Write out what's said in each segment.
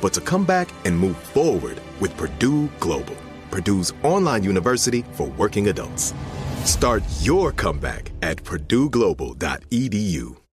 but to come back and move forward with Purdue Global, Purdue's online university for working adults. Start your comeback at purdueglobal.edu.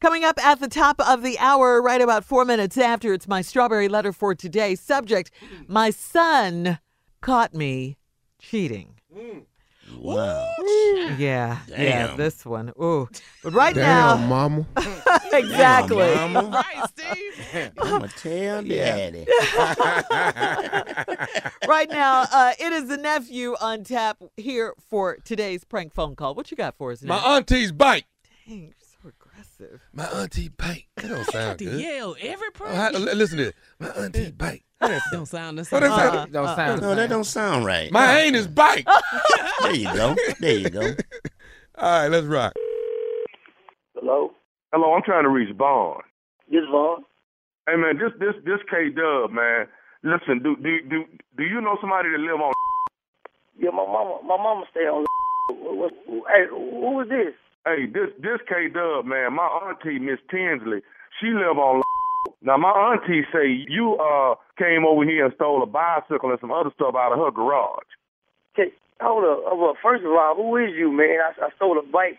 Coming up at the top of the hour, right about four minutes after, it's my strawberry letter for today. Subject My son caught me cheating. Wow. Yeah, yeah, Damn. this one. Ooh, but right Damn, now, mama. exactly. Damn, mama. Right, Steve. I'ma tell daddy. right now, uh, it is the nephew on tap here for today's prank phone call. What you got for us now? My auntie's bike. Dang, you're aggressive. My auntie bike. That don't sound To good. yell every Oh, prank. listen to this. My auntie bike. don't sound the Oh, same. that sound- Uh, don't uh, sound. No, that don't sound right. My My ain't ain't his bike. there you go. There you go. All right, let's rock. Hello? Hello, I'm trying to reach Vaughn. This Vaughn? Hey man, this this this K Dub man. Listen, do do do do you know somebody that live on? Yeah, my mama, my mama stay on. What, what, hey, who is this? Hey, this this K Dub man. My auntie Miss Tinsley, she live on. Now my auntie say you uh came over here and stole a bicycle and some other stuff out of her garage. Okay, hold up. Uh, well, first of all, who is you, man? I, I stole a bike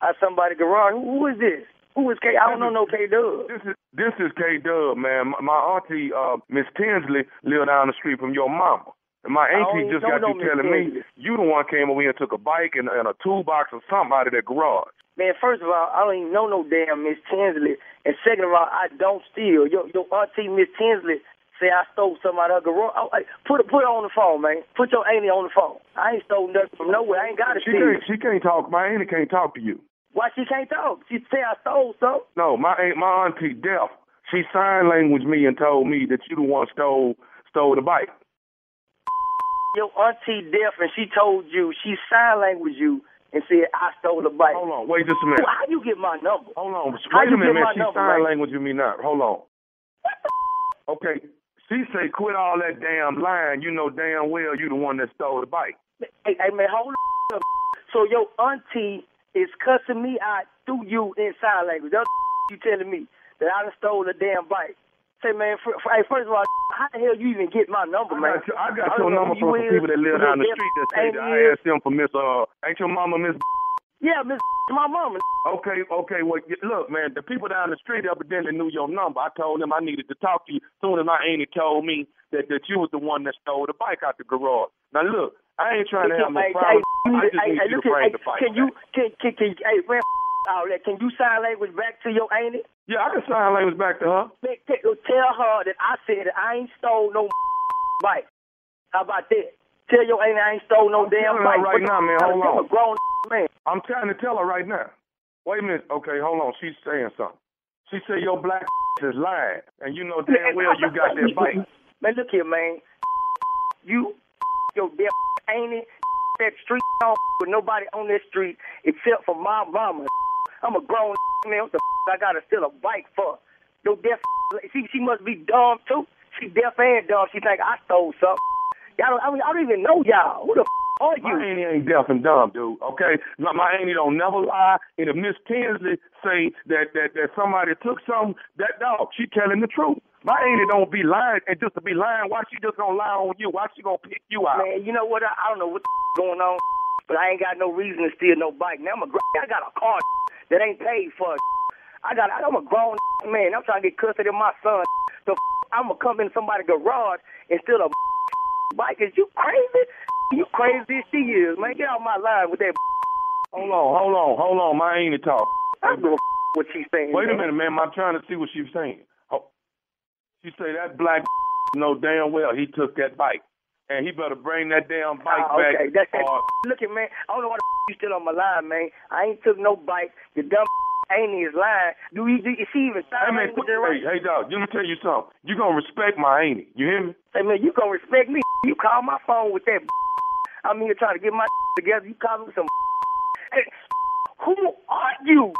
out somebody's garage. Who, who is this? Who is K? I don't know no K Dub. This is this is K Dub man. My, my auntie uh Miss Tinsley live down the street from your mama. And my auntie just got you telling me you the one came over here and took a bike and, and a toolbox or something out of that garage. Man, first of all, I don't even know no damn Miss Tinsley. And second of all, I don't steal. Your your auntie Miss Tinsley say I stole something out of her garage. Oh, hey, put put her on the phone, man. Put your auntie on the phone. I ain't stole nothing from nowhere. I ain't got to She steal. can't she can't talk. My auntie can't talk to you. Why she can't talk? She say I stole something. No, my aunt, my auntie deaf. She sign language me and told me that you the one stole stole the bike. Your auntie deaf and she told you, she sign language you and said I stole the bike. Hold on, wait just a minute. How you get my number? Hold on, How wait you a minute, man. She number, sign man? language with me now. Hold on. Okay, she say quit all that damn lying. You know damn well you the one that stole the bike. Hey, hey man, hold up. So your auntie is cussing me out through you in sign language. That's you telling me that I done stole a damn bike. Say, man, for, for, hey, first of all, how the hell you even get my number, I man? got, your, I got your number from some people that live down the street that say that I asked them for Miss, uh, ain't your mama Miss Yeah, Miss my mama. Okay, okay. Well, look, man, the people down the street evidently knew your number. I told them I needed to talk to you. Soon as my auntie told me that that you was the one that stole the bike out the garage. Now look, I ain't trying to have no problem. hey, I just hey, need hey, you look to bring hey, the bike. Can you, can, can, can, hey, man, all that. Can you sign language back to your auntie? Yeah, I can sign language back to her. Man, uh, Tell her that I said that I ain't stole no bike. How about that? Tell your auntie I ain't stole no I'm damn bike. right now, man. Hold I'm on. a grown man. I'm trying to tell her right now. Wait a minute. Okay, hold on. She's saying something. She said your black is lying, and you know damn well you got that bike. Man, look here, man. You, your damn auntie, that street on with nobody on that street except for my mama. I'm a grown man. What the I gotta steal a bike for? Your deaf. She she must be dumb too. She deaf and dumb. She think I stole something. Y'all don't, I, mean, I don't even know y'all. Who the are you? My auntie ain't deaf and dumb, dude. Okay, my, my auntie don't never lie. And if Miss Tinsley say that that that somebody took something, that dog, she telling the truth. My auntie don't be lying, and just to be lying, why she just gonna lie on you? Why she gonna pick you out? Man, you know what? I, I don't know what's going on, but I ain't got no reason to steal no bike. Now I'm a I got a car that ain't paid for. I got I'm a grown man. I'm trying to get custody of my son. So I'm gonna come in somebody's garage and steal a bike. Is you crazy? You crazy as she is, man. Get out my line with that. Hold on, hold on, hold on. My auntie talk. I don't give a what she's saying. Wait a minute, man. I'm trying to see what she's saying. Oh, she say that black know damn well he took that bike, and he better bring that damn bike Ah, back. okay, that's that. or- Look at man. I don't know why the you still on my line, man. I ain't took no bike. The dumb ain't his line. Do he? Do, is she even Hey man, quit, right? hey, hey dog, let me tell you something. You gonna respect my auntie. You hear me? Hey man, you gonna respect me? You call my phone with that? I'm here trying to get my together. You call me some? Hey, who are you?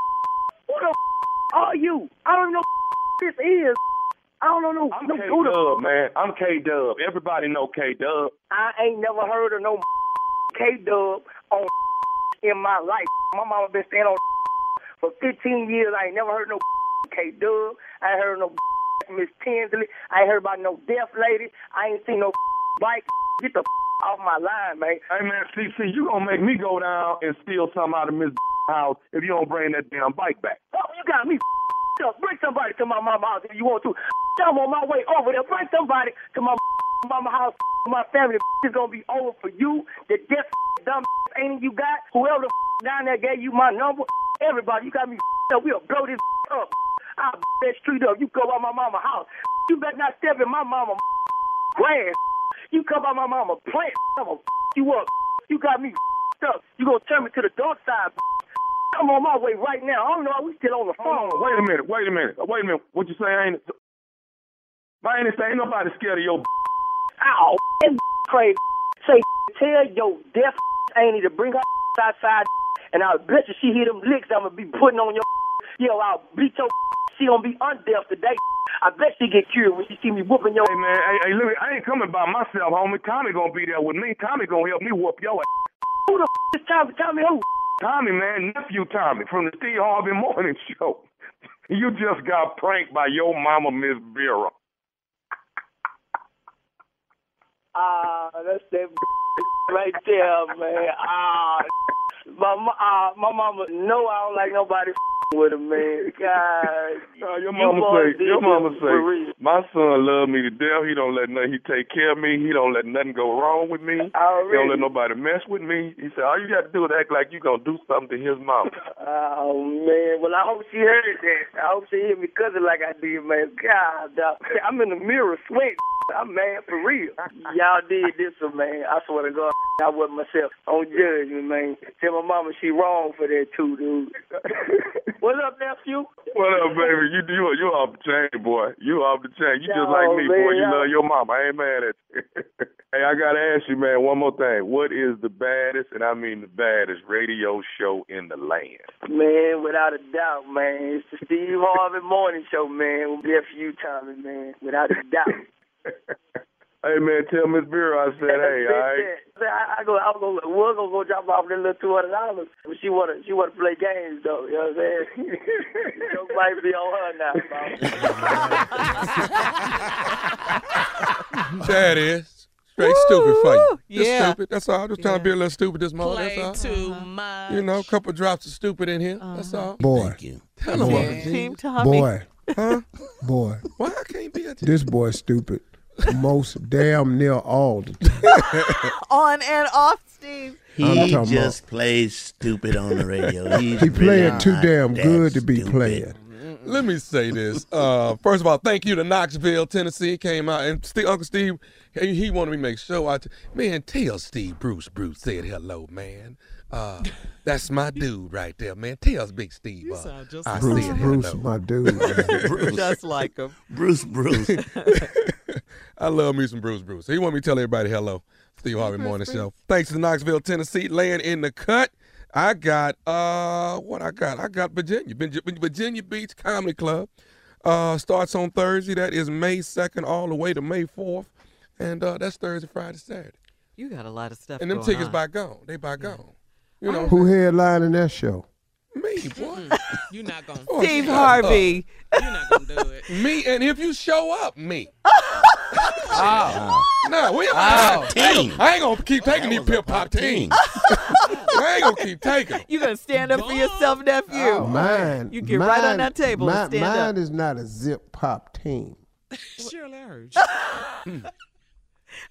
Who the are you? I don't know who this is. I don't know no, I'm no K Dub, man. I'm K Dub. Everybody know K Dub. I ain't never heard of no K Dub on in my life. My mama been staying on for 15 years. I ain't never heard no K Dub. I ain't heard no Miss Tinsley. I ain't heard about no deaf lady. I ain't seen no bike. Get the off my line, man. Hey man, see, you gonna make me go down and steal something out of Miss house if you don't bring that damn bike back. Oh, you got me somebody to my mama house if you want to. I'm on my way over there. Bring somebody to my mama house. My family is gonna be over for you. The deaf dumb ain't you got. Whoever the down there gave you my number. Everybody, you got me up. We'll blow this up. I'll that street up. You go by my mama house. You better not step in my mama grass. You come by my mama plant. I'ma you up. You got me up. You gonna turn me to the dark side. I'm on my way right now. I don't know. Why we still on the phone. Wait a minute, wait a minute, wait a minute. What you say? Ain't my say ain't nobody scared of your. Ow, crazy. Say, tell your deaf auntie to bring her outside, and I'll bet you she hear them licks I'm gonna be putting on your. Yo, I'll beat your. She gonna be undeaf today. I bet she get curious when she see me whooping your. Hey man, hey, hey, look, I ain't coming by myself, homie. Tommy gonna be there with me. Tommy gonna help me whoop your ass. Who the f- is Tommy? Tommy who? Tommy, man, nephew Tommy from the Steve Harvey Morning Show. You just got pranked by your mama, Miss Vera. Ah, that's that right there, man. Ah, my ma- ah, my mama. No, I don't like nobody with him, man. God, Uh, your mama boys say, your mama say, my son love me to death. He don't let nothing. He take care of me. He don't let nothing go wrong with me. He don't let nobody mess with me. He said, all you got to do is act like you gonna do something to his mama. Oh man, well I hope she heard that. I hope she hear me cussing like I did, man. God, dog. I'm in the mirror sweating. I'm mad for real. Y'all did this one, man. I swear to God, I wasn't myself. Don't judge me, man. Tell my mama she wrong for that too, dude. What's up, nephew? What up, baby? You you you off the chain, boy. You off the chain. You just Yo, like me, boy. You love your mama. I ain't mad at you. hey, I gotta ask you, man, one more thing. What is the baddest, and I mean the baddest, radio show in the land? Man, without a doubt, man. It's the Steve Harvey Morning Show, man. With nephew Tommy, man. Without a doubt. Hey man, tell Miss Vera I said, hey, all right. I, I go, I go, we're gonna go drop off that little two hundred dollars. But she wanna, she wanna play games though. You know what I'm saying? Your might be on her now, bro. There it is. Straight stupid for you. Just Yeah. stupid. That's all. Just trying to be a little stupid this morning. Play That's all. too much. You know, a couple drops of stupid in here. That's all. Boy, Tell him boy, what, Team Tommy. boy, Huh? boy. Why I can't be a team? This boy stupid. Most damn near all the time. On and off, Steve. He talking just plays stupid on the radio. He's He playing too damn good to be stupid. playing. Let me say this. Uh, first of all, thank you to Knoxville, Tennessee. Came out and Steve, Uncle Steve, he, he wanted me to make sure I, t- man, tell Steve Bruce Bruce said hello, man. Uh, that's my dude right there, man. Tell Big Steve. You uh, sound just I like Bruce, said Bruce, hello. my dude. Bruce. Just like him. Bruce Bruce. I love me some Bruce Bruce. He want me to tell everybody hello. Steve Harvey Morning Show. Thanks to Knoxville, Tennessee, laying in the cut. I got uh what I got? I got Virginia. Virginia Beach Comedy Club. Uh starts on Thursday. That is May 2nd all the way to May 4th. And uh that's Thursday, Friday, Saturday. You got a lot of stuff. And them going tickets on. by gone. They by gone. You know, Who headlining that show? me, boy. You're not gonna. Steve Harvey. You're not gonna do it. Me, and if you show up, me. Oh. No, we Oh. I, Team. I ain't gonna keep taking these was a pop team. teams. I ain't gonna keep taking 'em. You gonna stand up for yourself, nephew? Oh, mine. You get right on that table Mine, and stand up. mine up. is not a zip pop team. Shirley Urge.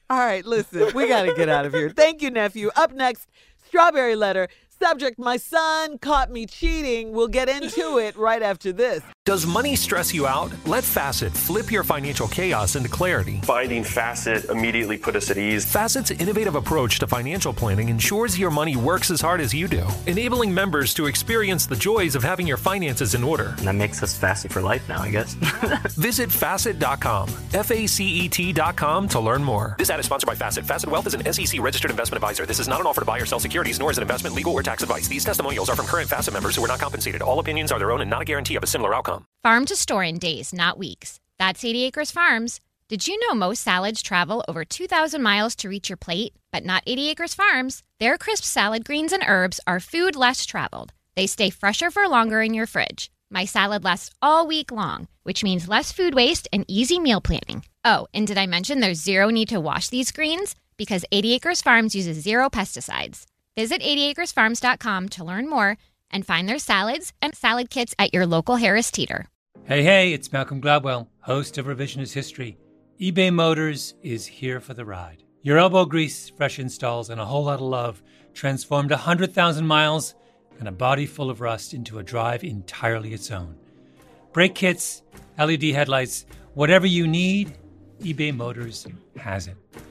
All right, listen, we got to get out of here. Thank you, nephew. Up next, Strawberry Letter. Subject My son caught me cheating. We'll get into it right after this. Does money stress you out? Let Facet flip your financial chaos into clarity. Finding Facet immediately put us at ease. Facet's innovative approach to financial planning ensures your money works as hard as you do, enabling members to experience the joys of having your finances in order. And that makes us Facet for life now, I guess. Visit facet.com, F A C E T.com to learn more. This ad is sponsored by Facet. Facet Wealth is an SEC registered investment advisor. This is not an offer to buy or sell securities, nor is it investment, legal, or tax advice. These testimonials are from current Facet members who are not compensated. All opinions are their own and not a guarantee of a similar outcome. Farm to store in days, not weeks. That's 80 Acres Farms. Did you know most salads travel over 2,000 miles to reach your plate? But not 80 Acres Farms. Their crisp salad greens and herbs are food less traveled. They stay fresher for longer in your fridge. My salad lasts all week long, which means less food waste and easy meal planning. Oh, and did I mention there's zero need to wash these greens? Because 80 Acres Farms uses zero pesticides. Visit 80acresfarms.com to learn more and find their salads and salad kits at your local Harris Teeter. Hey, hey, it's Malcolm Gladwell, host of Revisionist History. eBay Motors is here for the ride. Your elbow grease, fresh installs, and a whole lot of love transformed 100,000 miles and a body full of rust into a drive entirely its own. Brake kits, LED headlights, whatever you need, eBay Motors has it.